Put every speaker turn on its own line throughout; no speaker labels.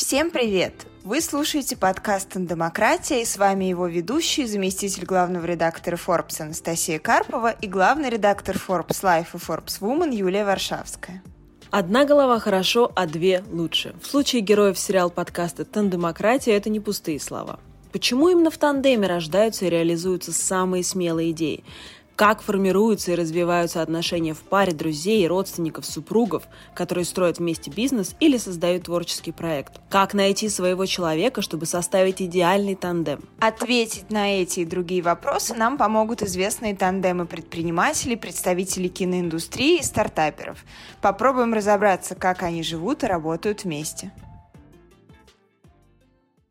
Всем привет! Вы слушаете подкаст «Демократия» и с вами его ведущий, заместитель главного редактора Forbes Анастасия Карпова и главный редактор Forbes Life и Forbes Woman Юлия Варшавская.
Одна голова хорошо, а две лучше. В случае героев сериал подкаста «Тандемократия» это не пустые слова. Почему именно в тандеме рождаются и реализуются самые смелые идеи? Как формируются и развиваются отношения в паре друзей, родственников, супругов, которые строят вместе бизнес или создают творческий проект. Как найти своего человека, чтобы составить идеальный тандем.
Ответить на эти и другие вопросы нам помогут известные тандемы предпринимателей, представителей киноиндустрии и стартаперов. Попробуем разобраться, как они живут и работают вместе.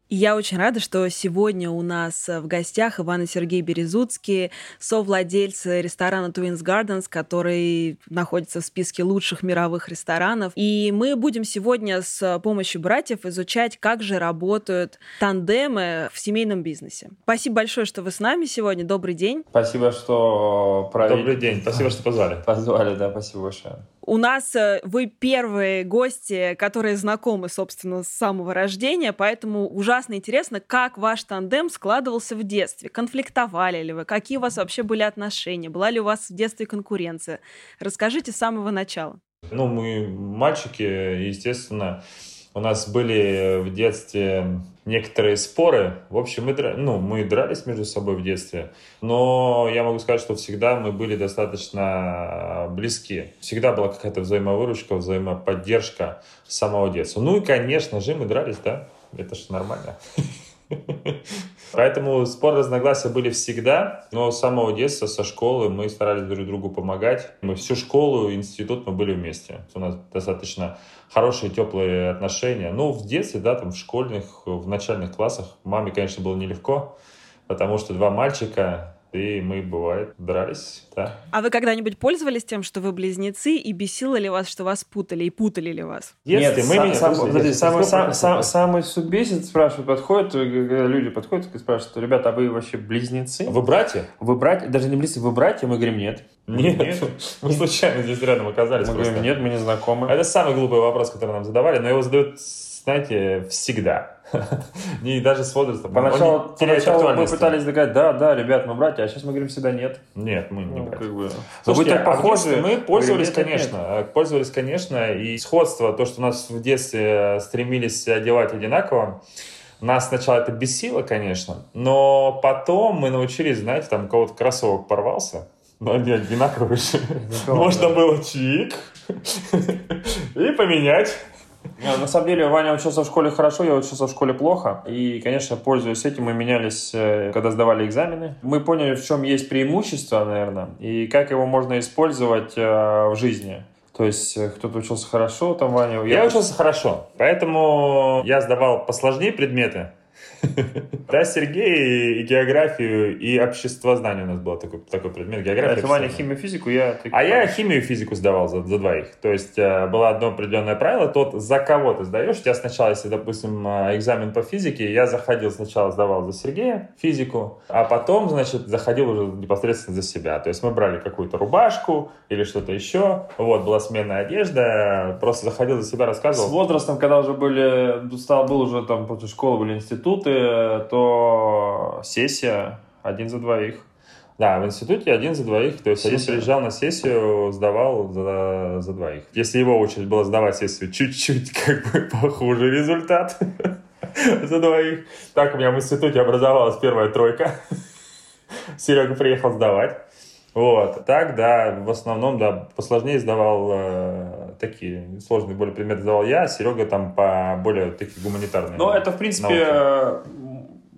И я очень рада, что сегодня у нас в гостях Иван и Сергей Березуцкие, совладельцы ресторана Twins Gardens, который находится в списке лучших мировых ресторанов. И мы будем сегодня с помощью братьев изучать, как же работают тандемы в семейном бизнесе. Спасибо большое, что вы с нами сегодня. Добрый день.
Спасибо, что провели.
Добрый день. Спасибо, что позвали.
Позвали, да, спасибо большое.
У нас э, вы первые гости, которые знакомы, собственно, с самого рождения, поэтому ужасно интересно, как ваш тандем складывался в детстве. Конфликтовали ли вы? Какие у вас вообще были отношения? Была ли у вас в детстве конкуренция? Расскажите с самого начала.
Ну, мы мальчики, естественно, у нас были в детстве некоторые споры. В общем, мы, ну, мы дрались между собой в детстве, но я могу сказать, что всегда мы были достаточно близки. Всегда была какая-то взаимовыручка, взаимоподдержка с самого детства. Ну и, конечно же, мы дрались, да? Это же нормально. Поэтому спор разногласия были всегда, но с самого детства, со школы мы старались друг другу помогать. Мы всю школу, институт мы были вместе. У нас достаточно хорошие, теплые отношения. Ну, в детстве, да, там в школьных, в начальных классах маме, конечно, было нелегко, потому что два мальчика, и мы, бывает, дрались, да.
А вы когда-нибудь пользовались тем, что вы близнецы, и бесило ли вас, что вас путали, и путали ли вас?
Нет, мы сам, меня... Сам, подожди, самый, сам, сам, самый суд бесит, спрашивают, подходят, люди подходят и спрашивают, ребята, а вы вообще близнецы?
Вы братья?
Вы братья, даже не близнецы, вы братья? Мы говорим, нет.
Нет, нет. мы случайно здесь рядом оказались.
Мы говорим, нет, мы не знакомы.
Это самый глупый вопрос, который нам задавали, но его задают, знаете, всегда. Не даже с возрастом.
Поначалу, поначалу мы пытались доказать, да, да, ребят, мы братья, а сейчас мы говорим всегда нет.
Нет, мы не ну, братья. Как
бы. Слушайте, вы так а похожи.
Мы пользовались, конечно, нет. пользовались, конечно, и сходство, то, что нас в детстве стремились одевать одинаково, нас сначала это бесило, конечно, но потом мы научились, знаете, там у кого-то кроссовок порвался, но они одинаковые же. Можно было чик и поменять.
На самом деле, Ваня учился в школе хорошо, я учился в школе плохо. И, конечно, пользуясь этим, мы менялись, э, когда сдавали экзамены. Мы поняли, в чем есть преимущество, наверное, и как его можно использовать э, в жизни. То есть э, кто-то учился хорошо, там Ваня...
Я, я учился хорошо, поэтому я сдавал посложнее предметы, Да, Сергей и географию, и обществознание у нас был такой, такой предмет. География.
Ваня химию, физику, я...
А я химию и физику сдавал за, за двоих. То есть э, было одно определенное правило, тот, за кого ты сдаешь. У тебя сначала, если, допустим, э, экзамен по физике, я заходил сначала, сдавал за Сергея физику, а потом, значит, заходил уже непосредственно за себя. То есть мы брали какую-то рубашку или что-то еще. Вот, была сменная одежда, просто заходил за себя, рассказывал.
С возрастом, когда уже были, стал, был уже там после школы, были институты, институты, то сессия один за двоих.
Да, в институте один за двоих. То есть Сессия. один приезжал на сессию, сдавал за, за двоих. Если его очередь была сдавать сессию чуть-чуть как бы похуже результат за двоих. Так у меня в институте образовалась первая тройка. Серега приехал сдавать. Вот. Так, да, в основном, да, посложнее сдавал э, такие сложные более предметы сдавал я, а Серега там по более такие гуманитарные.
Ну, это, в принципе, науки.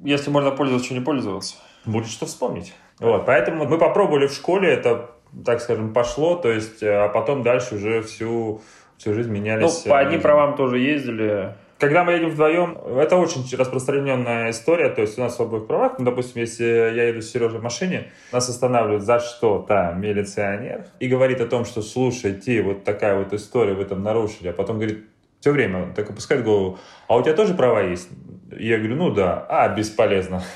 если можно пользоваться, что не пользоваться.
Будет что вспомнить. Вот, поэтому мы попробовали в школе, это, так скажем, пошло, то есть, а потом дальше уже всю, всю жизнь менялись.
Ну, по одним э, правам тоже ездили.
Когда мы едем вдвоем, это очень распространенная история, то есть у нас в обоих правах, ну, допустим, если я еду с Сережей в машине, нас останавливает за что-то милиционер и говорит о том, что слушайте, вот такая вот история, вы там нарушили, а потом говорит, все время так опускает голову, а у тебя тоже права есть? Я говорю, ну да, а, бесполезно.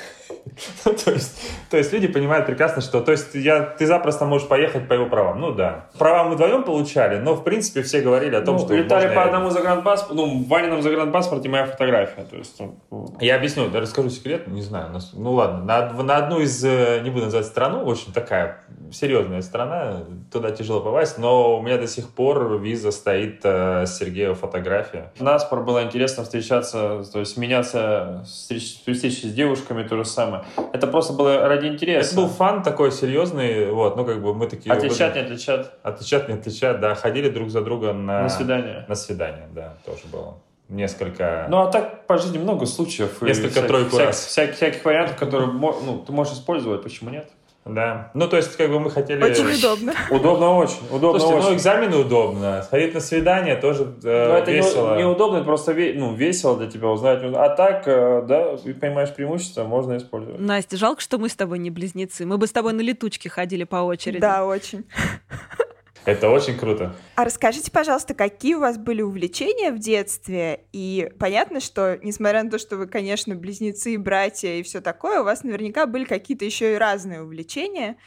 Ну, то, есть, то есть люди понимают прекрасно, что то есть я, ты запросто можешь поехать по его правам. Ну да. Права мы вдвоем получали, но в принципе все говорили о том,
Ну,
что
летали по одному загранпаспорту, ну, в Ванином загранпаспорте моя фотография, то есть, ну,
Я объясню, да, расскажу секрет, не знаю. нас- Ну ладно, на, на одну из, э, не буду называть страну, очень такая серьезная страна, туда тяжело попасть, но у меня до сих пор виза стоит э, Сергея фотография.
Наспор было интересно встречаться, то есть меняться, встреч, встречи с девушками, то же самое. Это просто было ради интереса.
Это был фан такой серьезный, вот, ну как бы мы такие...
Отличат, не отличат
Отличат, не отличат, да, ходили друг за друга на...
на свидание.
На свидание, да, тоже было. Несколько...
Ну, а так по жизни много случаев.
Несколько, тройку
всяких,
раз.
Всяких, всяких вариантов, которые ну, ты можешь использовать, почему нет?
Да. Ну, то есть, как бы мы хотели...
Очень удобно.
Удобно очень, удобно
Слушайте, ну,
очень.
экзамены удобно. Сходить на свидание тоже э,
Ну, это не-
весело.
неудобно, это просто ве- ну, весело для тебя узнать. А так, э, да, ты понимаешь преимущество, можно использовать.
Настя, жалко, что мы с тобой не близнецы. Мы бы с тобой на летучке ходили по очереди.
Да, очень.
Это очень круто.
А расскажите, пожалуйста, какие у вас были увлечения в детстве? И понятно, что, несмотря на то, что вы, конечно, близнецы, братья и все такое, у вас наверняка были какие-то еще и разные увлечения.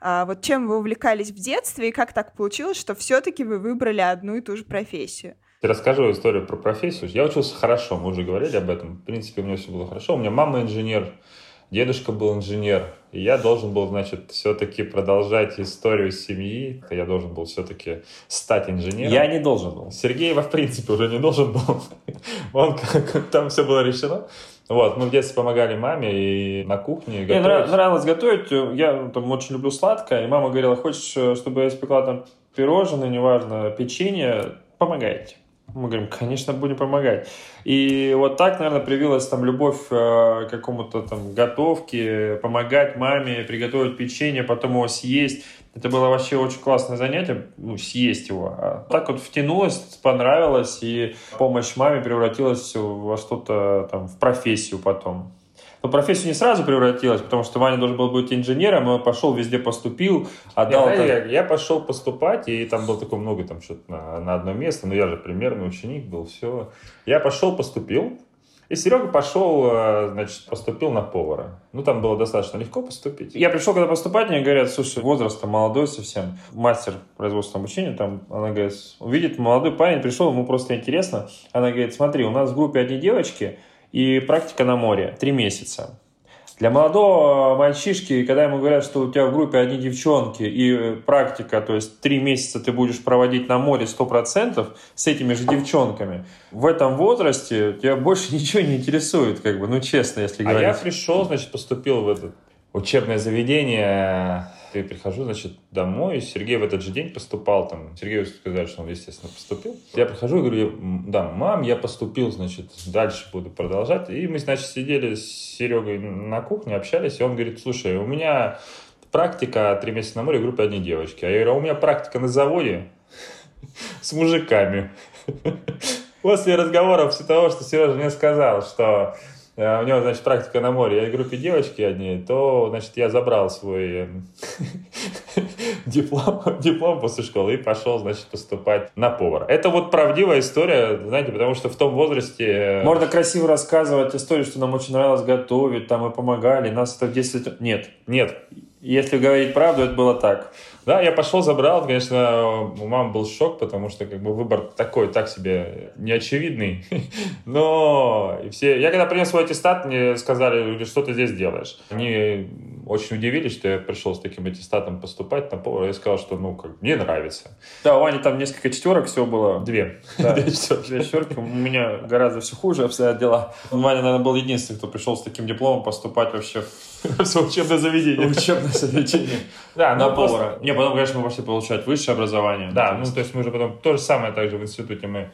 А вот чем вы увлекались в детстве и как так получилось, что все-таки вы выбрали одну и ту же профессию?
Расскажу историю про профессию. Я учился хорошо, мы уже говорили об этом. В принципе, у меня все было хорошо. У меня мама инженер, дедушка был инженер. И я должен был, значит, все-таки продолжать историю семьи. Я должен был все-таки стать инженером.
Я не должен был.
Сергей, в принципе, уже не должен был. Он как там все было решено. Вот, мы в детстве помогали маме и на кухне
Мне
готовить.
нравилось готовить. Я там, очень люблю сладкое. И мама говорила, хочешь, э, чтобы я испекла там пирожные, неважно, печенье, помогайте. Мы говорим, конечно, будем помогать. И вот так, наверное, привилась там любовь э, к какому-то там готовке, помогать маме приготовить печенье, потом его съесть. Это было вообще очень классное занятие, ну, съесть его. А так вот втянулось, понравилось, и помощь маме превратилась во что-то там, в профессию потом. Но профессию не сразу превратилась, потому что Ваня должен был быть инженером, и он пошел, везде поступил, отдал...
Я,
там-
я, я пошел поступать, и там было такое много, там что-то на, на одно место, но я же примерный ученик был, все. Я пошел, поступил, и Серега пошел, э, значит, поступил на повара. Ну, там было достаточно легко поступить.
Я пришел, когда поступать, мне говорят, слушай, возраст молодой совсем, мастер производственного обучения, там, она говорит, увидит молодой парень, пришел, ему просто интересно. Она говорит, смотри, у нас в группе одни девочки и практика на море, три месяца. Для молодого мальчишки, когда ему говорят, что у тебя в группе одни девчонки и э, практика, то есть три месяца ты будешь проводить на море 100% с этими же девчонками, в этом возрасте тебя больше ничего не интересует, как бы, ну честно, если
А
говорить.
я пришел, значит, поступил в это учебное заведение. И прихожу, значит, домой, и Сергей в этот же день поступал там. Сергею сказали, что он, естественно, поступил. Я прихожу и говорю, «М, да, мам, я поступил, значит, дальше буду продолжать. И мы, значит, сидели с Серегой на кухне, общались, и он говорит, слушай, у меня практика три месяца на море группе одни девочки. А я говорю, а у меня практика на заводе с мужиками. После разговоров все того, что Сережа мне сказал, что у него, значит, практика на море, я в группе девочки одни, то, значит, я забрал свой э, диплом, диплом после школы и пошел, значит, поступать на повара. Это вот правдивая история, знаете, потому что в том возрасте... э,
Можно красиво рассказывать историю, что нам очень нравилось готовить, там мы помогали, нас это в детстве... Нет.
Нет,
Если говорить правду, это было так.
Да, я пошел, забрал. Конечно, у мамы был шок, потому что как бы выбор такой, так себе неочевидный. Но и все... Я когда принес свой аттестат, мне сказали, «Говорит, что ты здесь делаешь? Они очень удивились, что я пришел с таким аттестатом поступать на повара. Я сказал, что, ну, как, мне нравится.
Да, у Вани там несколько четверок всего было.
Две.
Да,
Две четверки.
две четверки. У меня гораздо все хуже обстоят дела. Ваня, наверное, был единственный, кто пришел с таким дипломом поступать вообще в
Все учебное заведение.
учебное заведение.
Да,
На
ну,
повара. Не, потом, конечно, мы пошли получать высшее образование.
Да, ну, то есть мы уже потом... То же самое также в институте мы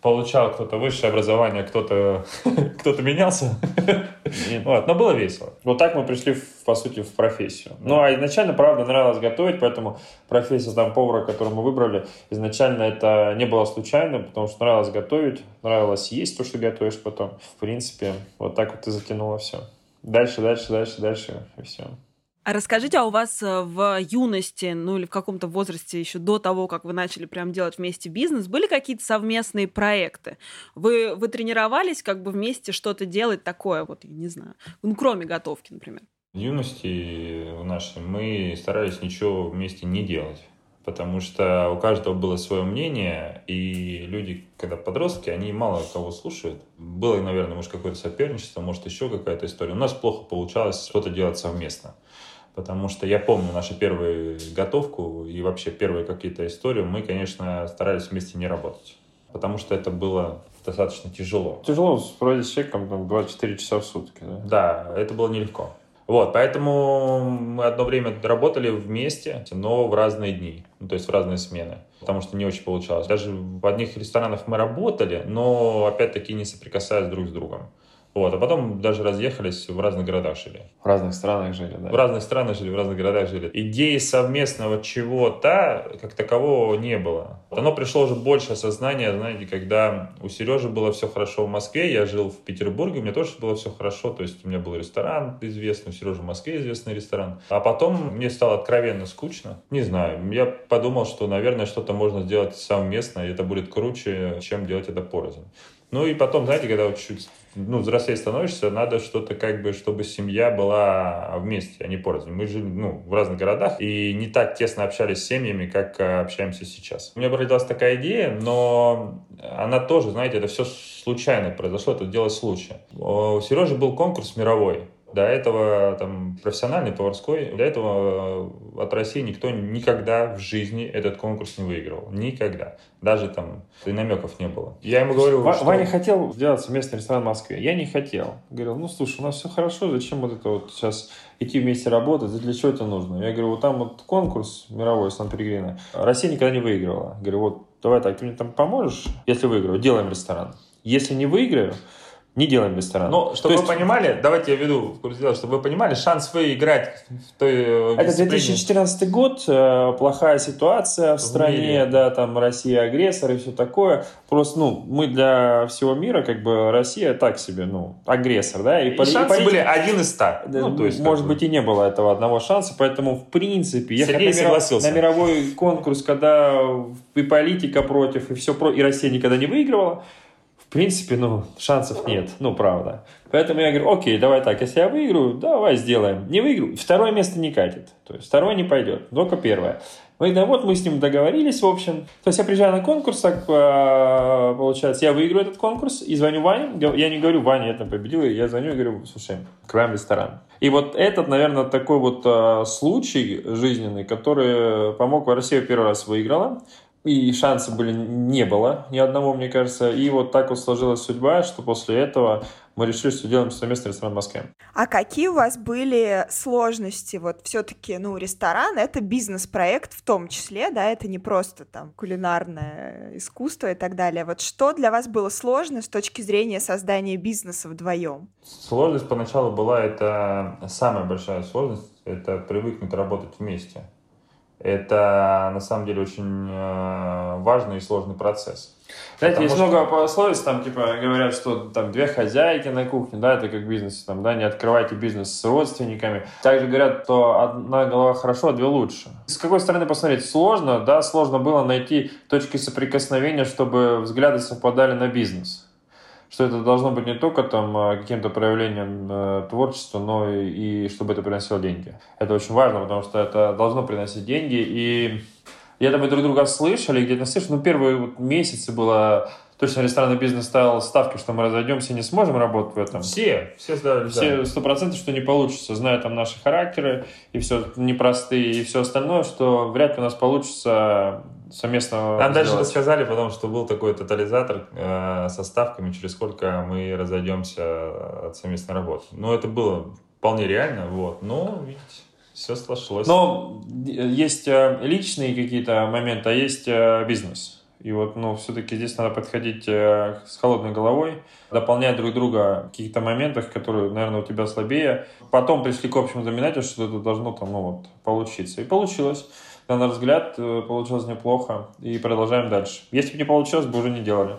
получал кто-то высшее образование, кто-то кто-то менялся. Вот, но было весело.
Вот так мы пришли, в- по сути, в профессию. Ну, а изначально, правда, нравилось готовить, поэтому профессия там повара, которую мы выбрали, изначально это не было случайно, потому что нравилось готовить, нравилось есть то, что готовишь потом. В принципе, вот так вот и затянуло все. Дальше, дальше, дальше, дальше, и все.
А расскажите, а у вас э, в юности, ну или в каком-то возрасте еще до того, как вы начали прям делать вместе бизнес, были какие-то совместные проекты? Вы, вы тренировались как бы вместе что-то делать такое, вот, я не знаю, ну кроме готовки, например?
В юности нашей мы старались ничего вместе не делать потому что у каждого было свое мнение, и люди, когда подростки, они мало кого слушают. Было, наверное, может, какое-то соперничество, может, еще какая-то история. У нас плохо получалось что-то делать совместно потому что я помню нашу первую готовку и вообще первые какие-то истории, мы, конечно, старались вместе не работать, потому что это было достаточно тяжело.
Тяжело проводить с человеком там, 24 часа в сутки, да?
Да, это было нелегко. Вот, поэтому мы одно время работали вместе, но в разные дни, ну, то есть в разные смены, потому что не очень получалось. Даже в одних ресторанах мы работали, но опять-таки не соприкасаясь друг с другом. Вот, а потом даже разъехались, в разных городах жили.
В разных странах жили, да?
В разных странах жили, в разных городах жили. Идеи совместного чего-то, как такового, не было. Оно пришло уже больше осознания, знаете, когда у Сережи было все хорошо в Москве, я жил в Петербурге, у меня тоже было все хорошо, то есть у меня был ресторан известный, у Сережи в Москве известный ресторан. А потом мне стало откровенно скучно. Не знаю, я подумал, что, наверное, что-то можно сделать совместно, и это будет круче, чем делать это порознь. Ну и потом, знаете, когда вот чуть ну, взрослее становишься, надо что-то как бы, чтобы семья была вместе, а не порознь. Мы жили ну, в разных городах и не так тесно общались с семьями, как э, общаемся сейчас. У меня родилась такая идея, но она тоже, знаете, это все случайно произошло, это дело случая. У Сережи был конкурс мировой до этого там профессиональный, поварской. До этого э, от России никто никогда в жизни этот конкурс не выигрывал. Никогда. Даже там и намеков не было. Я ему говорю,
В- что... Ваня хотел сделать совместный ресторан в Москве. Я не хотел. Говорил, ну слушай, у нас все хорошо, зачем вот это вот сейчас идти вместе работать, для чего это нужно? Я говорю, вот там вот конкурс мировой Сан-Пелегрино. Россия никогда не выигрывала. Говорю, вот давай так, ты мне там поможешь, если выиграю, делаем ресторан. Если не выиграю, не делаем ресторан.
Но, чтобы То вы есть... понимали, давайте я веду в курс дела, чтобы вы понимали, шанс выиграть в той
э, Это 2014 год, э, плохая ситуация в, в стране, мире. да, там Россия агрессор и все такое. Просто, ну, мы для всего мира, как бы, Россия так себе, ну, агрессор, да.
И, и поли... шансы и были один из ста.
Ну, то есть, может быть, бы... и не было этого одного шанса, поэтому, в принципе,
ехать на, согласился.
на мировой конкурс, когда и политика против, и все про... и Россия никогда не выигрывала, в принципе, ну, шансов нет, ну, правда. Поэтому я говорю, окей, давай так, если я выиграю, давай сделаем. Не выиграю, второе место не катит, то есть второе не пойдет, только первое. Мы, вот мы с ним договорились, в общем. То есть я приезжаю на конкурс, так а, получается, я выиграю этот конкурс и звоню Ване. Я не говорю, Ваня, я там победил, я звоню и говорю, слушай, открываем ресторан. И вот этот, наверное, такой вот а, случай жизненный, который помог, Россия первый раз выиграла и шанса были не было ни одного, мне кажется. И вот так вот сложилась судьба, что после этого мы решили, что делаем совместный ресторан в Москве.
А какие у вас были сложности? Вот все-таки, ну, ресторан — это бизнес-проект в том числе, да, это не просто там кулинарное искусство и так далее. Вот что для вас было сложно с точки зрения создания бизнеса вдвоем?
Сложность поначалу была, это самая большая сложность, это привыкнуть работать вместе. Это на самом деле очень э, важный и сложный процесс.
Знаете, есть что... много пословиц, там, типа, говорят, что там две хозяйки на кухне, да, это как бизнес, там, да, не открывайте бизнес с родственниками. Также говорят, что одна голова хорошо, а две лучше. С какой стороны посмотреть? Сложно, да, сложно было найти точки соприкосновения, чтобы взгляды совпадали на бизнес что это должно быть не только там а, каким-то проявлением э, творчества, но и, и чтобы это приносило деньги. Это очень важно, потому что это должно приносить деньги. И я мы друг друга слышали, где-то слышали, ну, первые вот месяцы было точно ресторанный бизнес ставил ставки, что мы разойдемся и не сможем работать в этом.
Все, все ставили.
Все сто процентов, что не получится, зная там наши характеры и все непростые, и все остальное, что вряд ли у нас получится совместно
Нам дальше рассказали, потому что был такой тотализатор э, со ставками, через сколько мы разойдемся от совместной работы. Но это было вполне реально, вот. Но, видите, все сложилось.
Но есть э, личные какие-то моменты, а есть э, бизнес. И вот, ну, все-таки здесь надо подходить э, с холодной головой, дополнять друг друга в каких-то моментах, которые, наверное, у тебя слабее. Потом пришли к общему знаменателю, что это должно там, ну, вот, получиться. И получилось на наш взгляд, э, получилось неплохо. И продолжаем дальше. Если бы не получилось, бы уже не делали.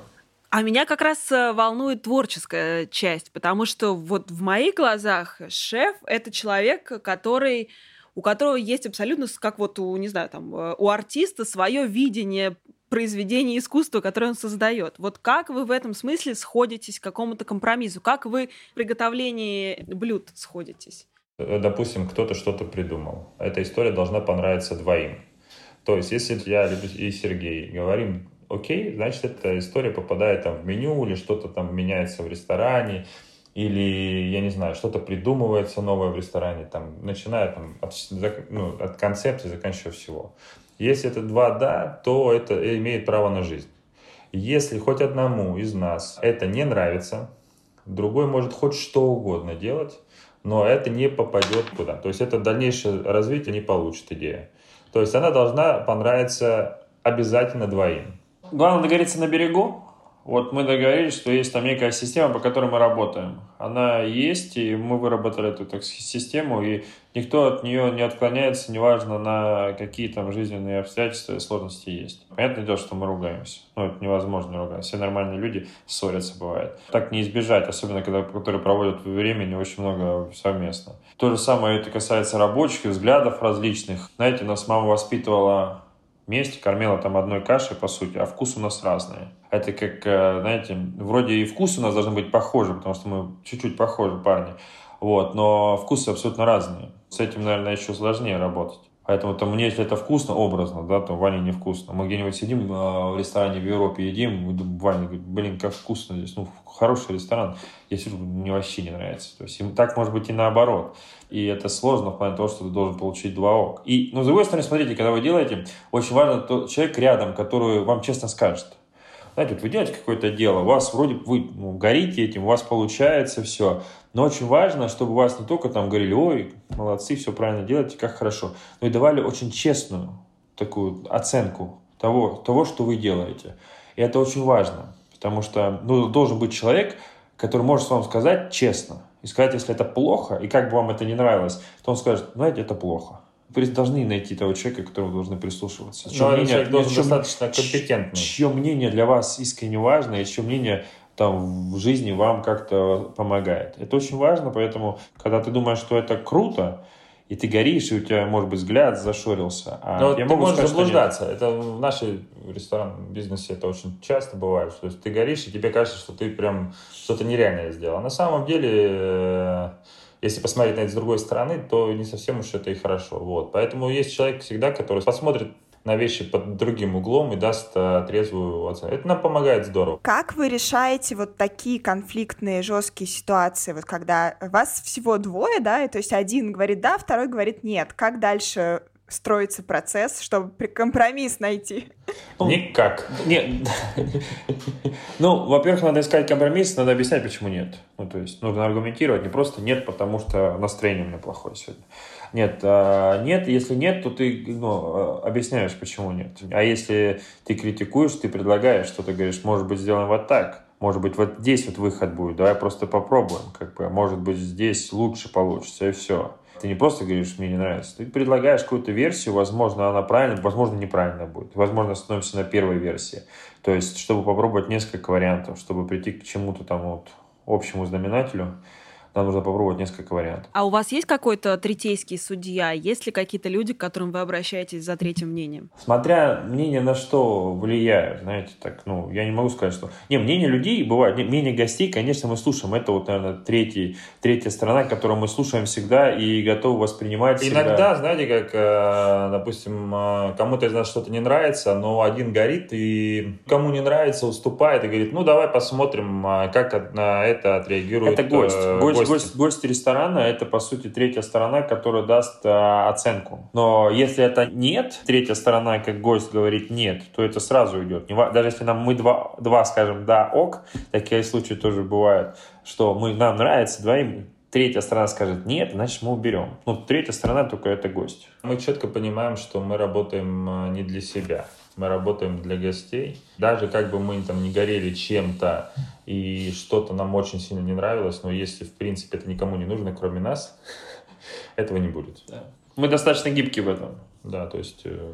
А меня как раз э, волнует творческая часть, потому что вот в моих глазах шеф — это человек, который у которого есть абсолютно, как вот у, не знаю, там, э, у артиста свое видение произведения искусства, которое он создает. Вот как вы в этом смысле сходитесь к какому-то компромиссу? Как вы в приготовлении блюд сходитесь?
Э, допустим, кто-то что-то придумал. Эта история должна понравиться двоим. То есть, если я и Сергей говорим, окей, значит, эта история попадает там в меню или что-то там меняется в ресторане, или, я не знаю, что-то придумывается новое в ресторане, там, начиная там, от, ну, от концепции, заканчивая всего. Если это два «да», то это имеет право на жизнь. Если хоть одному из нас это не нравится, другой может хоть что угодно делать, но это не попадет куда. То есть это дальнейшее развитие не получит идея. То есть она должна понравиться обязательно двоим.
Главное договориться на берегу, вот мы договорились, что есть там некая система, по которой мы работаем. Она есть, и мы выработали эту так, систему, и никто от нее не отклоняется, неважно, на какие там жизненные обстоятельства и сложности есть. Понятное дело, что мы ругаемся. Ну, это невозможно ругаться. Все нормальные люди ссорятся, бывает. Так не избежать, особенно когда которые проводят времени очень много совместно. То же самое это касается рабочих взглядов различных. Знаете, нас мама воспитывала вместе, кормила там одной кашей, по сути, а вкус у нас разный. Это как, э, знаете, вроде и вкус у нас должен быть похожи, потому что мы чуть-чуть похожи парни. Вот, но вкусы абсолютно разные. С этим, наверное, еще сложнее работать. Поэтому там мне, если это вкусно, образно, да, то Ване невкусно. Мы где-нибудь сидим э, в ресторане в Европе, едим, Ваня говорит, блин, как вкусно здесь. Ну, хороший ресторан. Я сижу, мне вообще не нравится. То есть так может быть и наоборот. И это сложно в плане того, что ты должен получить два ок. И, но с другой стороны, смотрите, когда вы делаете, очень важно тот человек рядом, который вам честно скажет. Знаете, вот вы делаете какое-то дело, вас вроде вы ну, горите этим, у вас получается все, но очень важно, чтобы вас не только там говорили, ой, молодцы, все правильно делаете, как хорошо, но и давали очень честную такую оценку того, того что вы делаете. И это очень важно, потому что ну, должен быть человек, который может вам сказать честно, и сказать, если это плохо, и как бы вам это не нравилось, то он скажет, знаете, это плохо должны найти того человека, к которому должны прислушиваться.
Чье мнение, человек должен чье, достаточно компетентный.
Чье мнение для вас искренне важно, и чье мнение там в жизни вам как-то помогает. Это очень важно, поэтому, когда ты думаешь, что это круто, и ты горишь, и у тебя, может быть, взгляд зашорился.
А Но я ты могу можешь сказать, заблуждаться. Это в нашей ресторанном бизнесе это очень часто бывает. То есть ты горишь, и тебе кажется, что ты прям что-то нереальное сделал. А на самом деле э, если посмотреть на это с другой стороны, то не совсем уж это и хорошо. Вот. Поэтому есть человек всегда, который посмотрит на вещи под другим углом и даст э, трезвую оценку. Это нам помогает здорово.
Как вы решаете вот такие конфликтные, жесткие ситуации, вот когда вас всего двое, да, и то есть один говорит да, второй говорит нет. Как дальше строится процесс, чтобы компромисс найти?
Никак.
Нет. Ну, во-первых, надо искать компромисс, надо объяснять, почему нет. Ну, то есть нужно аргументировать, не просто нет, потому что настроение у меня плохое сегодня. Нет, а, нет, если нет, то ты ну, объясняешь, почему нет. А если ты критикуешь, ты предлагаешь, что ты говоришь, может быть, сделаем вот так, может быть, вот здесь вот выход будет, давай просто попробуем, как бы, может быть, здесь лучше получится, и все. Ты не просто говоришь, мне не нравится. Ты предлагаешь какую-то версию, возможно, она правильная, возможно, неправильная будет. Возможно, остановимся на первой версии. То есть, чтобы попробовать несколько вариантов, чтобы прийти к чему-то там вот общему знаменателю нам нужно попробовать несколько вариантов.
А у вас есть какой-то третейский судья? Есть ли какие-то люди, к которым вы обращаетесь за третьим мнением?
Смотря мнение на что влияет, знаете, так, ну, я не могу сказать, что... Не, мнение людей бывает, не, мнение гостей, конечно, мы слушаем. Это вот, наверное, третий, третья сторона, которую мы слушаем всегда и готовы воспринимать
всегда. Иногда, знаете, как, э, допустим, э, кому-то из нас что-то не нравится, но один горит, и кому не нравится, уступает и говорит, ну, давай посмотрим, э, как на это отреагирует
Это гость. Гость, гость, гость ресторана – это, по сути, третья сторона, которая даст а, оценку. Но если это нет, третья сторона, как гость говорит нет, то это сразу идет. Даже если нам мы два, два скажем «да, ок», такие случаи тоже бывают, что мы, нам нравится, двоим третья сторона скажет нет, значит мы уберем. Ну, третья сторона только это гость.
Мы четко понимаем, что мы работаем а, не для себя мы работаем для гостей. Даже как бы мы там не горели чем-то и что-то нам очень сильно не нравилось, но если в принципе это никому не нужно, кроме нас, этого не будет.
Да. Мы достаточно гибкие в этом.
Да, то есть э,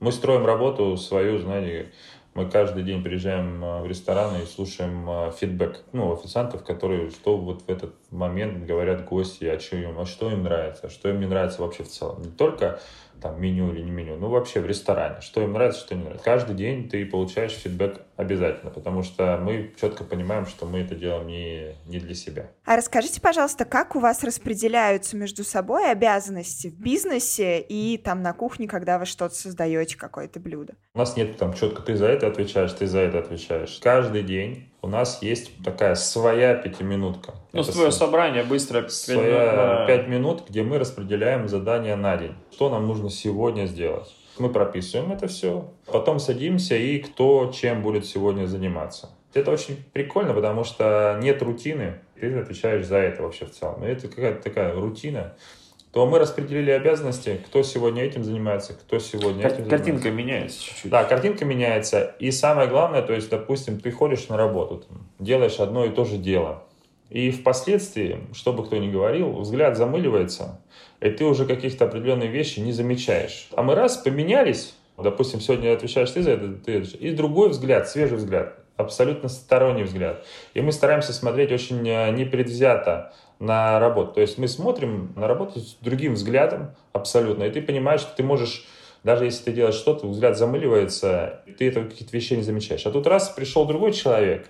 мы строим работу свою, знаете, Мы каждый день приезжаем э, в рестораны и слушаем э, фидбэк ну, официантов, которые что вот в этот момент говорят гости, а что а что им нравится, а что им не нравится вообще в целом. Не только там меню или не меню, ну вообще в ресторане, что им нравится, что не нравится. Каждый день ты получаешь фидбэк обязательно, потому что мы четко понимаем, что мы это делаем не, не для себя.
А расскажите, пожалуйста, как у вас распределяются между собой обязанности в бизнесе и там на кухне, когда вы что-то создаете, какое-то блюдо?
У нас нет там четко ты за это отвечаешь, ты за это отвечаешь. Каждый день у нас есть такая своя пятиминутка.
Ну, это твое собрание быстро.
Своя пять минут, где мы распределяем задания на день. Что нам нужно сегодня сделать? Мы прописываем это все, потом садимся и кто чем будет сегодня заниматься. Это очень прикольно, потому что нет рутины, ты отвечаешь за это вообще в целом. И это какая-то такая рутина, то мы распределили обязанности, кто сегодня этим занимается, кто сегодня
Кар-
этим
Картинка
занимается.
меняется чуть-чуть.
Да, картинка меняется. И самое главное, то есть, допустим, ты ходишь на работу, делаешь одно и то же дело. И впоследствии, что бы кто ни говорил, взгляд замыливается, и ты уже каких-то определенных вещей не замечаешь. А мы раз поменялись, допустим, сегодня отвечаешь ты за это, ты и другой взгляд, свежий взгляд, абсолютно сторонний взгляд. И мы стараемся смотреть очень э, непредвзято на работу. То есть мы смотрим на работу с другим взглядом абсолютно, и ты понимаешь, что ты можешь даже если ты делаешь что-то, взгляд замыливается, ты это какие-то вещи не замечаешь. А тут раз пришел другой человек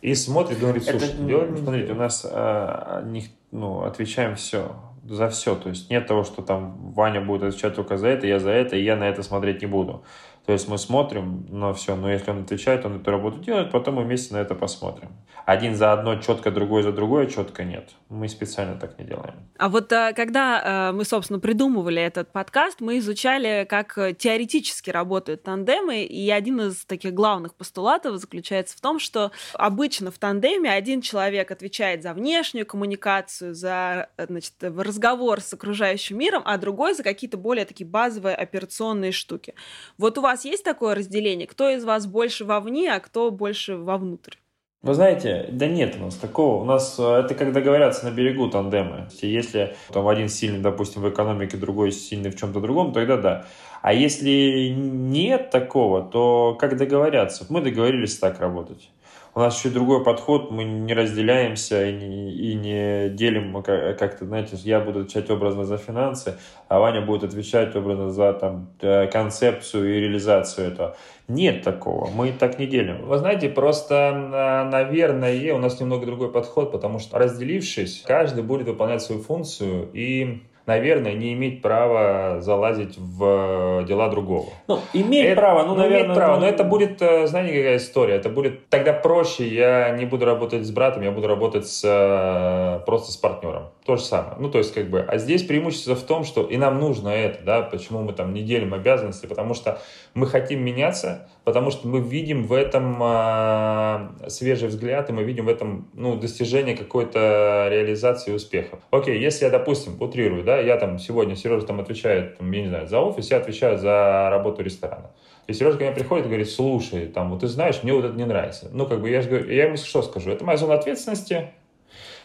и смотрит, говорит, слушай,
Это,
делай
ну, смотрите, у нас э, них, ну, отвечаем все, за все. То есть нет того, что там Ваня будет отвечать только за это, я за это, и я на это смотреть не буду. То есть мы смотрим на все, но если он отвечает, он эту работу делает, потом мы вместе на это посмотрим. Один за одно четко, другой за другое четко нет. Мы специально так не делаем.
А вот э, когда э, мы, собственно, придумывали этот подкаст, мы изучали, как э, теоретически работают тандемы, и один из таких главных постулатов заключается в том, что обычно в тандеме один человек отвечает за внешнюю коммуникацию, за значит, разговор с окружающим миром, а другой за какие-то более такие базовые операционные штуки. Вот у вас есть такое разделение? Кто из вас больше вовне, а кто больше вовнутрь?
Вы знаете, да нет у нас такого. У нас э, это как договорятся на берегу тандемы. Если там один сильный, допустим, в экономике, другой сильный в чем-то другом, тогда да. А если нет такого, то как договорятся? Мы договорились так работать. У нас еще другой подход, мы не разделяемся и не, и не делим как-то, знаете, я буду отвечать образно за финансы, а Ваня будет отвечать образно за там, э, концепцию и реализацию этого. Нет такого, мы так не делим.
Вы знаете, просто, наверное, у нас немного другой подход, потому что разделившись, каждый будет выполнять свою функцию и наверное, не иметь права залазить в дела другого.
Ну, иметь это, право, ну, наверное... Иметь
право, но это будет, э, знаете, какая история? Это будет тогда проще, я не буду работать с братом, я буду работать с, э, просто с партнером. То же самое. Ну, то есть, как бы, а здесь преимущество в том, что и нам нужно это, да, почему мы там не делим обязанности, потому что мы хотим меняться, потому что мы видим в этом э, свежий взгляд, и мы видим в этом, ну, достижение какой-то реализации успеха. Окей, если я, допустим, утрирую, да, я там сегодня, Сережа там отвечает, там, я не знаю, за офис, я отвечаю за работу ресторана. И Сережа ко мне приходит и говорит, слушай, там, вот ты знаешь, мне вот это не нравится. Ну, как бы, я, же, я ему что скажу? Это моя зона ответственности,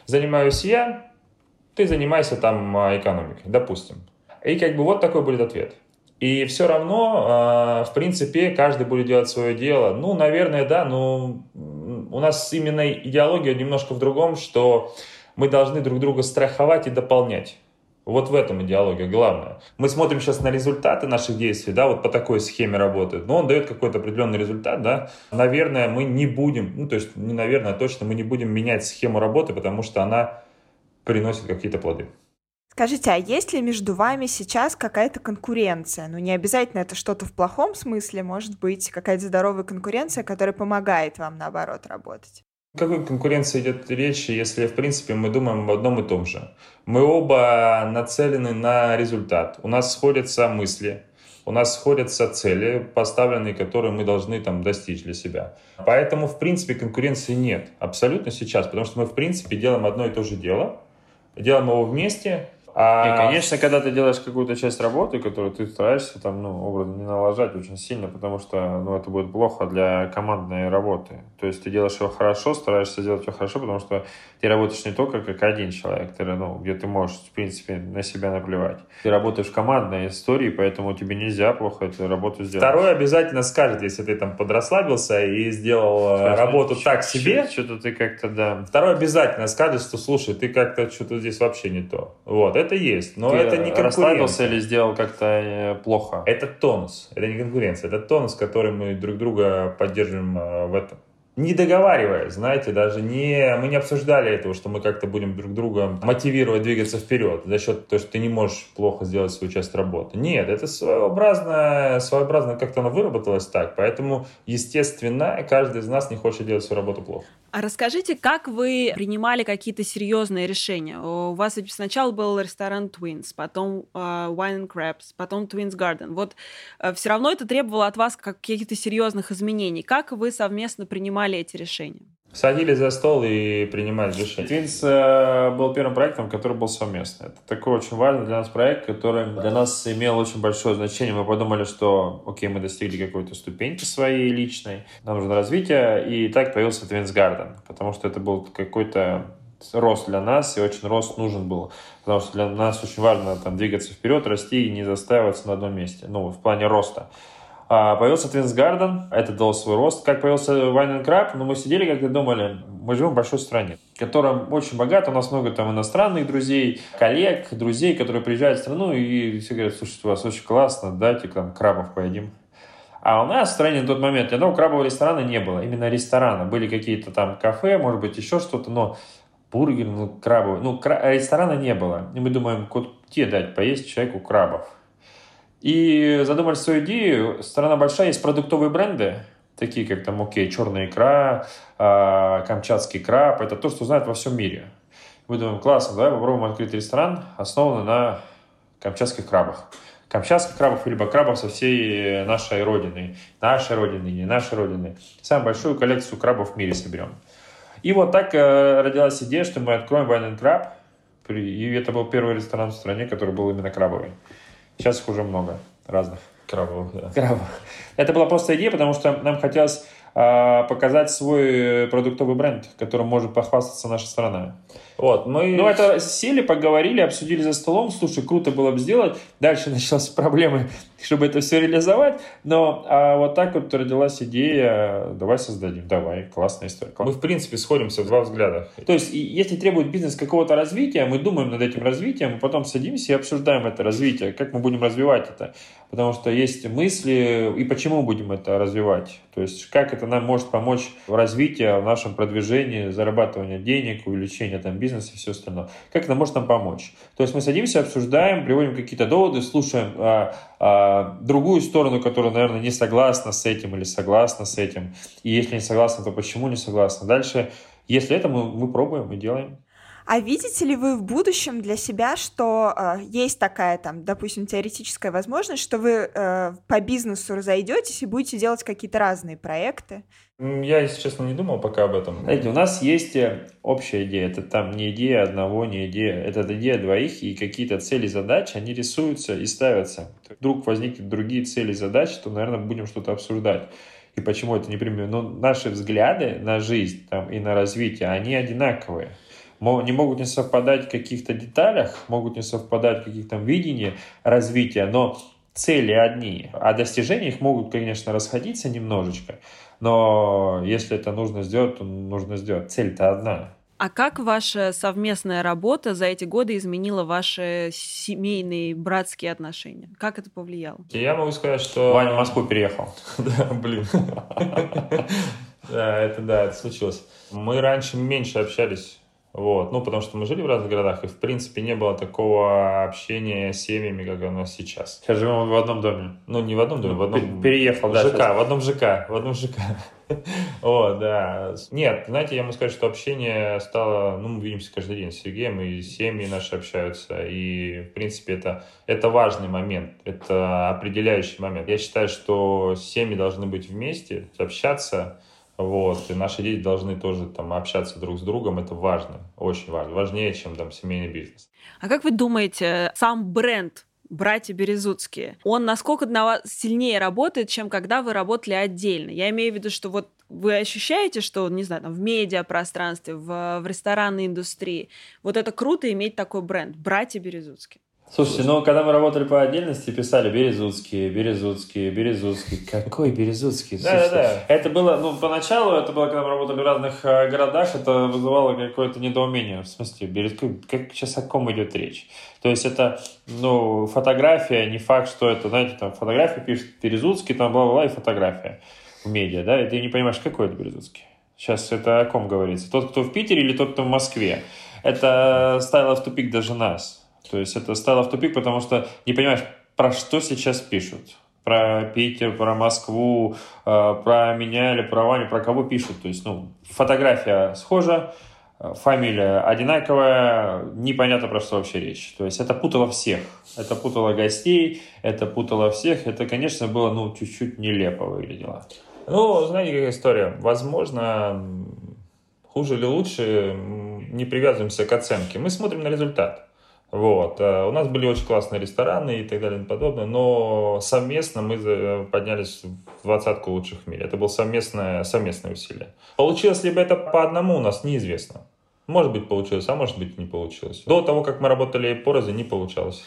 занимаюсь я, ты занимайся там экономикой, допустим. И как бы вот такой будет ответ. И все равно, в принципе, каждый будет делать свое дело. Ну, наверное, да, но у нас именно идеология немножко в другом, что мы должны друг друга страховать и дополнять. Вот в этом идеология главная. Мы смотрим сейчас на результаты наших действий, да, вот по такой схеме работает. Но он дает какой-то определенный результат, да. Наверное, мы не будем, ну, то есть, не наверное, а точно мы не будем менять схему работы, потому что она приносит какие-то плоды.
Скажите, а есть ли между вами сейчас какая-то конкуренция? Ну, не обязательно это что-то в плохом смысле, может быть, какая-то здоровая конкуренция, которая помогает вам, наоборот, работать.
О какой конкуренции идет речь, если, в принципе, мы думаем об одном и том же? Мы оба нацелены на результат. У нас сходятся мысли, у нас сходятся цели, поставленные, которые мы должны там достичь для себя. Поэтому, в принципе, конкуренции нет. Абсолютно сейчас. Потому что мы, в принципе, делаем одно и то же дело, делаем его вместе,
А... И, конечно, когда ты делаешь какую-то часть работы, которую ты стараешься там, ну, образно не налажать очень сильно, потому что, ну, это будет плохо для командной работы. То есть ты делаешь его хорошо, стараешься сделать его хорошо, потому что ты работаешь не только как один человек, ты, ну, где ты можешь, в принципе, на себя наплевать. Ты работаешь в командной истории, поэтому тебе нельзя плохо эту работу сделать.
Второй обязательно скажет, если ты там подрасслабился и сделал э, Слушай, работу что, так себе.
Что-то ты как-то, да.
Второй обязательно скажет, что, слушай, ты как-то что-то здесь вообще не то. Вот, это есть, но ты это не конкуренция.
или сделал как-то э, плохо?
Это тонус, это не конкуренция, это тонус, который мы друг друга поддерживаем э, в этом не договариваясь, знаете, даже не, мы не обсуждали этого, что мы как-то будем друг друга мотивировать двигаться вперед за счет того, что ты не можешь плохо сделать свою часть работы. Нет, это своеобразно, своеобразно как-то оно выработалось так, поэтому, естественно, каждый из нас не хочет делать свою работу плохо.
А расскажите, как вы принимали какие-то серьезные решения? У вас ведь сначала был ресторан Twins, потом uh, Wine and Crabs, потом Twins Garden. Вот uh, все равно это требовало от вас каких-то серьезных изменений. Как вы совместно принимали эти решения?
Садились за стол и принимали решения.
Twins э, был первым проектом, который был совместный. Это такой очень важный для нас проект, который для нас имел очень большое значение. Мы подумали, что, окей, мы достигли какой-то ступеньки своей личной, нам нужно развитие, и так появился Twins Garden, потому что это был какой-то рост для нас, и очень рост нужен был, потому что для нас очень важно там двигаться вперед, расти и не застаиваться на одном месте, ну, в плане роста. А, появился Twins Garden, это дал свой рост. Как появился Wine and Crab, ну, мы сидели как-то думали, мы живем в большой стране, которая очень богата, у нас много там иностранных друзей, коллег, друзей, которые приезжают в страну и все говорят, слушайте, у вас очень классно, дайте там крабов поедим. А у нас в стране на тот момент ни одного крабового ресторана не было, именно ресторана. Были какие-то там кафе, может быть, еще что-то, но бургер, ну, крабовый, ну, кра- ресторана не было. И мы думаем, где дать поесть человеку крабов? И задумали свою идею. Страна большая, есть продуктовые бренды, такие как там, окей, черная икра, э, камчатский краб. Это то, что знают во всем мире. Мы думаем, классно, давай попробуем открыть ресторан, основанный на камчатских крабах. Камчатских крабов, либо крабов со всей нашей родины. Нашей родины, не нашей родины. Самую большую коллекцию крабов в мире соберем. И вот так э, родилась идея, что мы откроем Wine Crab. И это был первый ресторан в стране, который был именно крабовый. Сейчас их уже много разных.
Крабовых, да.
Крабовых. Это была просто идея, потому что нам хотелось показать свой продуктовый бренд, которым может похвастаться наша страна. Вот, мы... Ну, это сели, поговорили, обсудили за столом. Слушай, круто было бы сделать. Дальше начались проблемы, чтобы это все реализовать. Но а вот так вот родилась идея, давай создадим. Давай, классная история.
Мы, в принципе, сходимся в два взгляда.
То есть, если требует бизнес какого-то развития, мы думаем над этим развитием, потом садимся и обсуждаем это развитие, как мы будем развивать это. Потому что есть мысли, и почему будем это развивать. То есть, как это нам может помочь в развитии, в нашем продвижении, зарабатывании денег, увеличении там, бизнеса бизнес и все остальное. Как это может нам помочь? То есть мы садимся, обсуждаем, приводим какие-то доводы, слушаем а, а, другую сторону, которая, наверное, не согласна с этим или согласна с этим. И если не согласна, то почему не согласна? Дальше, если это мы, мы пробуем и делаем.
А видите ли вы в будущем для себя, что э, есть такая там, допустим, теоретическая возможность, что вы э, по бизнесу разойдетесь и будете делать какие-то разные проекты?
Я, если честно, не думал пока об этом.
Знаете, у нас есть э, общая идея. Это там не идея одного, не идея. Это идея двоих, и какие-то цели, задачи, они рисуются и ставятся. Вдруг возникнут другие цели, задачи, то, наверное, будем что-то обсуждать. И почему это не пример? Но наши взгляды на жизнь там, и на развитие, они одинаковые не могут не совпадать в каких-то деталях, могут не совпадать в каких-то видении развития, но цели одни, а достижения их могут, конечно, расходиться немножечко, но если это нужно сделать, то нужно сделать. Цель-то одна.
А как ваша совместная работа за эти годы изменила ваши семейные братские отношения? Как это повлияло?
Я могу сказать, что...
Ваня в Москву переехал.
Да, блин. Да, это да, это случилось. Мы раньше меньше общались вот. Ну, потому что мы жили в разных городах, и, в принципе, не было такого общения с семьями, как у нас сейчас.
Сейчас живем в одном доме.
Ну, не в одном доме, в одном...
Переехал,
да. ЖК, в одном ЖК, в одном ЖК. О, да. Нет, знаете, я могу сказать, что общение стало... Ну, мы видимся каждый день с Сергеем, и семьи наши общаются, и, в принципе, это, это важный момент, это определяющий момент. Я считаю, что семьи должны быть вместе, общаться, Вот, и наши дети должны тоже там общаться друг с другом, это важно, очень важно, важнее, чем там семейный бизнес.
А как вы думаете, сам бренд братья Березутские, он насколько на вас сильнее работает, чем когда вы работали отдельно? Я имею в виду, что вот вы ощущаете, что, не знаю, там, в медиапространстве, в, в ресторанной индустрии, вот это круто иметь такой бренд, братья Березутские?
Слушайте, ну, когда мы работали по отдельности, писали Березутские, Березутские, Березутский. Какой Березутский?
Да, да, да.
Это было, ну, поначалу, это было, когда мы работали в разных э, городах, это вызывало какое-то недоумение. В смысле, Березутский, как сейчас о ком идет речь? То есть это, ну, фотография, не факт, что это, знаете, там фотография пишет Березутский, там бла-бла-бла и фотография в медиа, да, и ты не понимаешь, какой это Березутский. Сейчас это о ком говорится? Тот, кто в Питере или тот, кто в Москве? Это ставило в тупик даже нас. То есть это стало в тупик, потому что не понимаешь, про что сейчас пишут. Про Питер, про Москву, э, про меня или про Ваню, про кого пишут. То есть, ну, фотография схожа, э, фамилия одинаковая, непонятно про что вообще речь. То есть это путало всех. Это путало гостей, это путало всех. Это, конечно, было, ну, чуть-чуть нелепо выглядело.
Ну, знаете, какая история? Возможно, хуже или лучше, не привязываемся к оценке. Мы смотрим на результат. Вот. Э, у нас были очень классные рестораны и так далее и подобное, но совместно мы поднялись в двадцатку лучших в мире. Это было совместное, совместное усилие. Получилось ли бы это по одному, у нас неизвестно. Может быть, получилось, а может быть, не получилось. До того, как мы работали порознь, не получалось.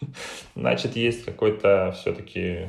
Значит, есть какой-то все-таки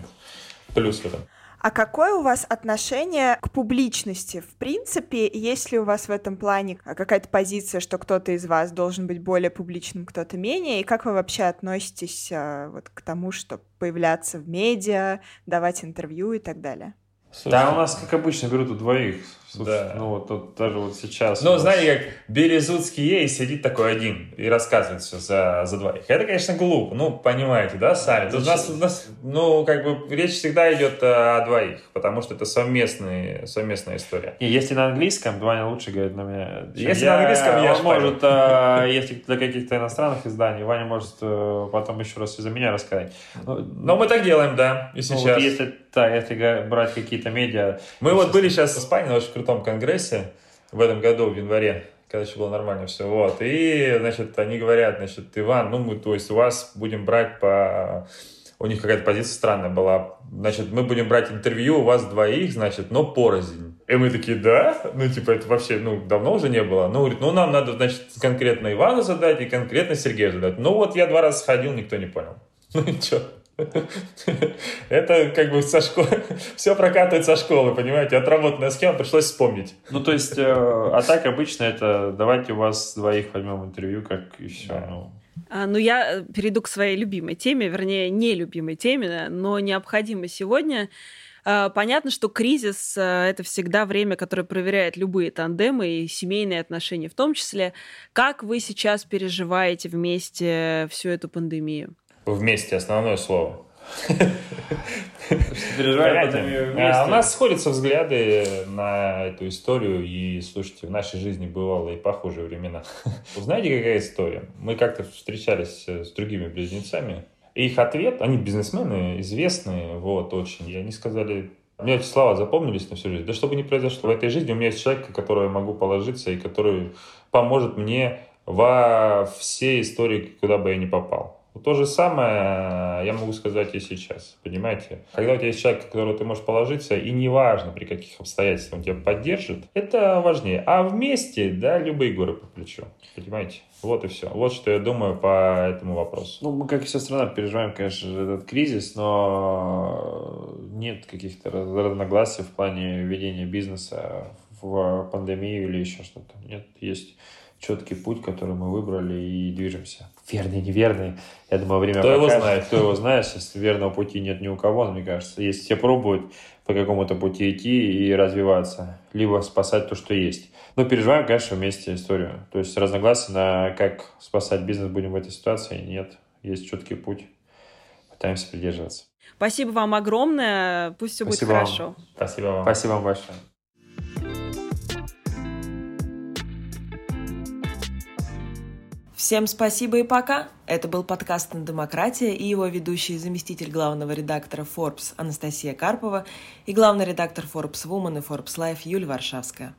плюс в этом.
А какое у вас отношение к публичности? В принципе, есть ли у вас в этом плане какая-то позиция, что кто-то из вас должен быть более публичным, кто-то менее? И как вы вообще относитесь а, вот к тому, что появляться в медиа, давать интервью и так далее?
Слушай, да, у нас, как обычно, берут у двоих. Да. Ну, вот тут даже вот сейчас.
Ну, знаете, как Березутский есть, сидит такой один и рассказывает все за, за двоих. Это, конечно, глупо. Ну, понимаете, да, сами. Тут у нас, у нас, ну, как бы речь всегда идет о двоих, потому что это совместные, совместная история.
И если на английском, Ваня лучше говорит на меня.
Если я, на английском, я
может, а, если для каких-то иностранных изданий, Ваня может э, потом еще раз из-за меня рассказать.
Но, Но мы так делаем, да, и сейчас. Ну, вот
если, да, если брать какие-то медиа.
Мы вот были сейчас в Испании очень крутом конгрессе в этом году, в январе, когда еще было нормально все. Вот. И, значит, они говорят, значит, Иван, ну, мы, то есть, у вас будем брать по... У них какая-то позиция странная была. Значит, мы будем брать интервью у вас двоих, значит, но порознь. И мы такие, да? Ну, типа, это вообще, ну, давно уже не было. Ну, говорит, ну, нам надо, значит, конкретно Ивану задать и конкретно Сергею задать. Ну, вот я два раза сходил, никто не понял. Ну, и? Это как бы со школы, все прокатывает со школы, понимаете, отработанная схема, пришлось вспомнить.
Ну, то есть, э, а так обычно это давайте у вас двоих возьмем интервью, как и все. Да. Ну.
А, ну, я перейду к своей любимой теме, вернее, нелюбимой теме, но необходимо сегодня. А, понятно, что кризис э, – это всегда время, которое проверяет любые тандемы и семейные отношения в том числе. Как вы сейчас переживаете вместе всю эту пандемию?
Вместе основное слово. А у нас сходятся взгляды на эту историю, и, слушайте, в нашей жизни бывало и похожие времена. Знаете, какая история? Мы как-то встречались с другими близнецами, их ответ, они бизнесмены, известные, вот, очень, и они сказали, мне эти слова запомнились на всю жизнь. Да что бы ни произошло, в этой жизни у меня есть человек, которого я могу положиться, и который поможет мне во всей истории, куда бы я ни попал. То же самое я могу сказать и сейчас, понимаете? Когда у тебя есть человек, которого ты можешь положиться, и неважно, при каких обстоятельствах он тебя поддержит, это важнее. А вместе, да, любые горы по плечу, понимаете? Вот и все. Вот что я думаю по этому вопросу.
Ну, мы, как и вся страна, переживаем, конечно, этот кризис, но нет каких-то разногласий в плане ведения бизнеса в пандемию или еще что-то. Нет, есть четкий путь, который мы выбрали и движемся. Верный, неверный. Я думаю, время
кто покажет. его знает.
Кто его знает, если верного пути нет ни у кого, мне кажется. Если все пробуют по какому-то пути идти и развиваться, либо спасать то, что есть. Но переживаем, конечно, вместе историю. То есть разногласия на как спасать бизнес будем в этой ситуации нет. Есть четкий путь. Пытаемся придерживаться.
Спасибо вам огромное. Пусть все Спасибо будет
вам.
хорошо.
Спасибо вам.
Спасибо вам большое.
Всем спасибо и пока. Это был подкаст «Демократия» и его ведущий заместитель главного редактора Forbes Анастасия Карпова и главный редактор Forbes Woman и Forbes Life Юлия Варшавская.